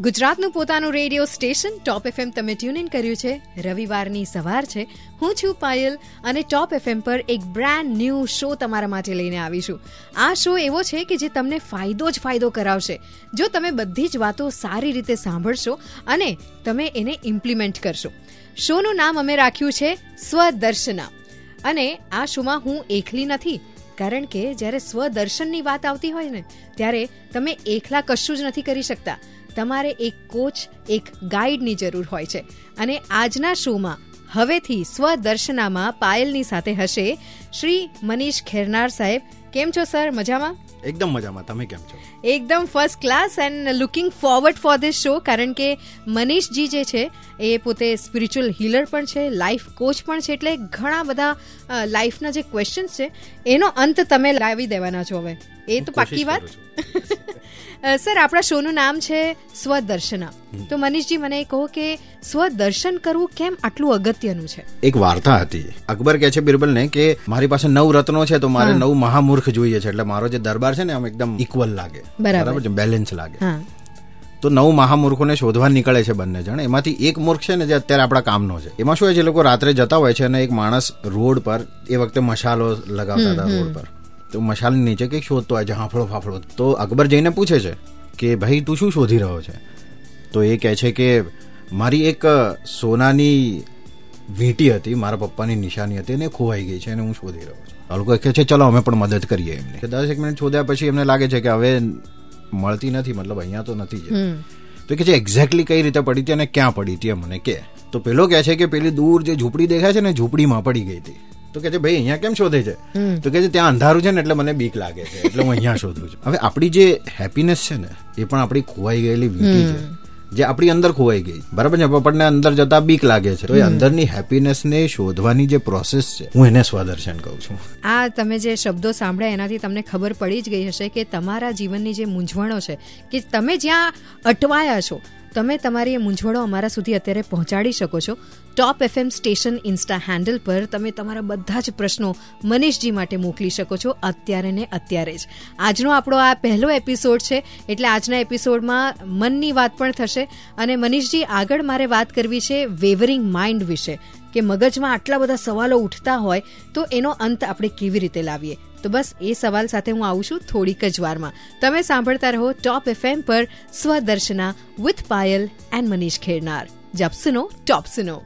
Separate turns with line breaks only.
ગુજરાતનું પોતાનું radio station top FM તમે ટ્યુન ઇન કર્યું છે. રવિવારની સવાર છે. હું છું પાયલ અને ટોપ એફએમ પર એક બ્રાન્ડ ન્યૂ શો તમારા માટે લઈને આવીશું. આ શો એવો છે કે જે તમને ફાયદો જ ફાયદો કરાવશે. જો તમે બધી જ વાતો સારી રીતે સાંભળશો અને તમે એને ઇમ્પ્લિમેન્ટ કરશો. શોનું નામ અમે રાખ્યું છે સ્વદર્શના. અને આ શોમાં હું એકલી નથી, કારણ કે જ્યારે સ્વદર્શનની વાત આવતી હોય ને, ત્યારે તમે એકલા કશું જ નથી કરી શકતા. તમારે એક કોચ એક ગાઈડની જરૂર હોય છે. અને આજના શોમાં હવેથી સ્વદર્શનામાં પાયલની સાથે હશે શ્રી મનીષ ખેરનાર સાહેબ. કેમ છો સર? મજામાં?
એકદમ મજામાં. તમે કેમ છો?
એકદમ first class and looking forward for this show કારણ કે મનીષજી જે છે એ પોતે સ્પિરિચ્યુઅલ હીલર પણ છે લાઈફ કોચ પણ છે એટલે ઘણા બધા લાઈફના જે ક્વેશ્ચન્સ છે એનો અંત તમે લાવી દેવાના છો હવે. એ તો પાકી વાત? સર આપણા શોનું નામ છે સ્વદર્શના. તો મનીષજી મને કહો કે સ્વદર્શન કરવું કેમ આટલું અગત્યનું છે?
એક વાર્તા હતી. અકબર કહે છે બિરબલ ને કે મારી પાસે નવ રત્નો છે તો મારે નવ મહામૂર્ખ જોઈએ છે. એટલે મારો જે દરબાર છે ને આમ એકદમ ઇક્વલ લાગે.
બરાબર.
છે? બેલેન્સ લાગે. તો નવ મહામૂર્ખોને શોધવા નીકળે છે બંને જણ. એમાંથી એક મૂર્ખ છે ને જે અત્યારે આપણા કામનો છે. એમાં શું હોય છે લોકો રાત્રે જતા હોય છે અને એક માણસ રોડ પર એ વખતે મશાલો લગાવતા હતા રોડ પર. તો મશાલ નીચે કંઈક શોધતો હોય છે હાંફળો ફાફળો. તો અકબર જઈને પૂછે છે કે ભાઈ તું શું શોધી રહ્યો છે? તો એ કહે છે કે મારી એક સોનાની વીંટી હતી મારા પપ્પાની નિશાની હતી અને ખોવાઈ ગઈ છે અને હું શોધી રહ્યો છું. આ લોકો કહે છે ચલો અમે પણ મદદ કરીએ એમને. દસ એક મિનિટ શોધ્યા પછી એમને લાગે છે કે હવે મળતી નથી મતલબ અહીંયા તો નથી જ. તો કે છે એક્ઝેક્ટલી કઈ રીતે પડી હતી અને ક્યાં પડી હતી? મને કે તો પેલો કહે છે કે પેલી દૂર જે ઝૂંપડી દેખાય છે ને ઝૂંપડીમાં પડી ગઈ હતી. તો કે છે ભાઈ અહીંયા કેમ શોધે છે? તો કે છે ત્યાં અંધારું છે ને એટલે મને બીક લાગે છે એટલે હું અહીંયા શોધું છું. હવે આપણી જે હેપીનેસ છે ને એ પણ આપણી ખોવાઈ ગયેલી વીટી છે જે આપણી અંદર ખોવાઈ ગઈ. બરાબર છે? આપણને અંદર જતા બીક લાગે છે. તો એ અંદરની હેપીનેસ ને શોધવાની જે પ્રોસેસ છે હું એને સ્વદર્શન કહું છું.
આ તમે જે શબ્દો સાંભળ્યા એનાથી તમને ખબર પડી જ ગઈ હશે કે તમારા જીવનની જે મૂંઝવણો છે કે તમે જ્યાં અટવાયા છો તમે તમારી એ મૂંઝવણો અમારા સુધી અત્યારે પહોંચાડી શકો છો. Top FM station insta handle પર તમે તમારા બધા જ પ્રશ્નો મનીષજી માટે મોકલી શકો છો અત્યારે ને અત્યારે જ. આજનો આપણો આ પહેલો એપિસોડ છે, એટલે આજના એપિસોડમાં મનની વાત પણ થશે. અને મનીષજી, આગળ મારે વાત કરવી છે વેવરિંગ માઇન્ડ વિશે. કે મગજમાં આટલા બધા સવાલો ઉઠતા હોય તો એનો અંત આપણે કેવી રીતે લાવીએ? તો બસ એ સવાલ સાથે હું આવું છું થોડીક જ વારમાં. તમે સાંભળતા રહો ટોપ એફએમ પર સ્વદર્શના, વિથ પાયલ એન્ડ મનીષ ખેરનાર. જબ સુનો, ટોપ સુનો.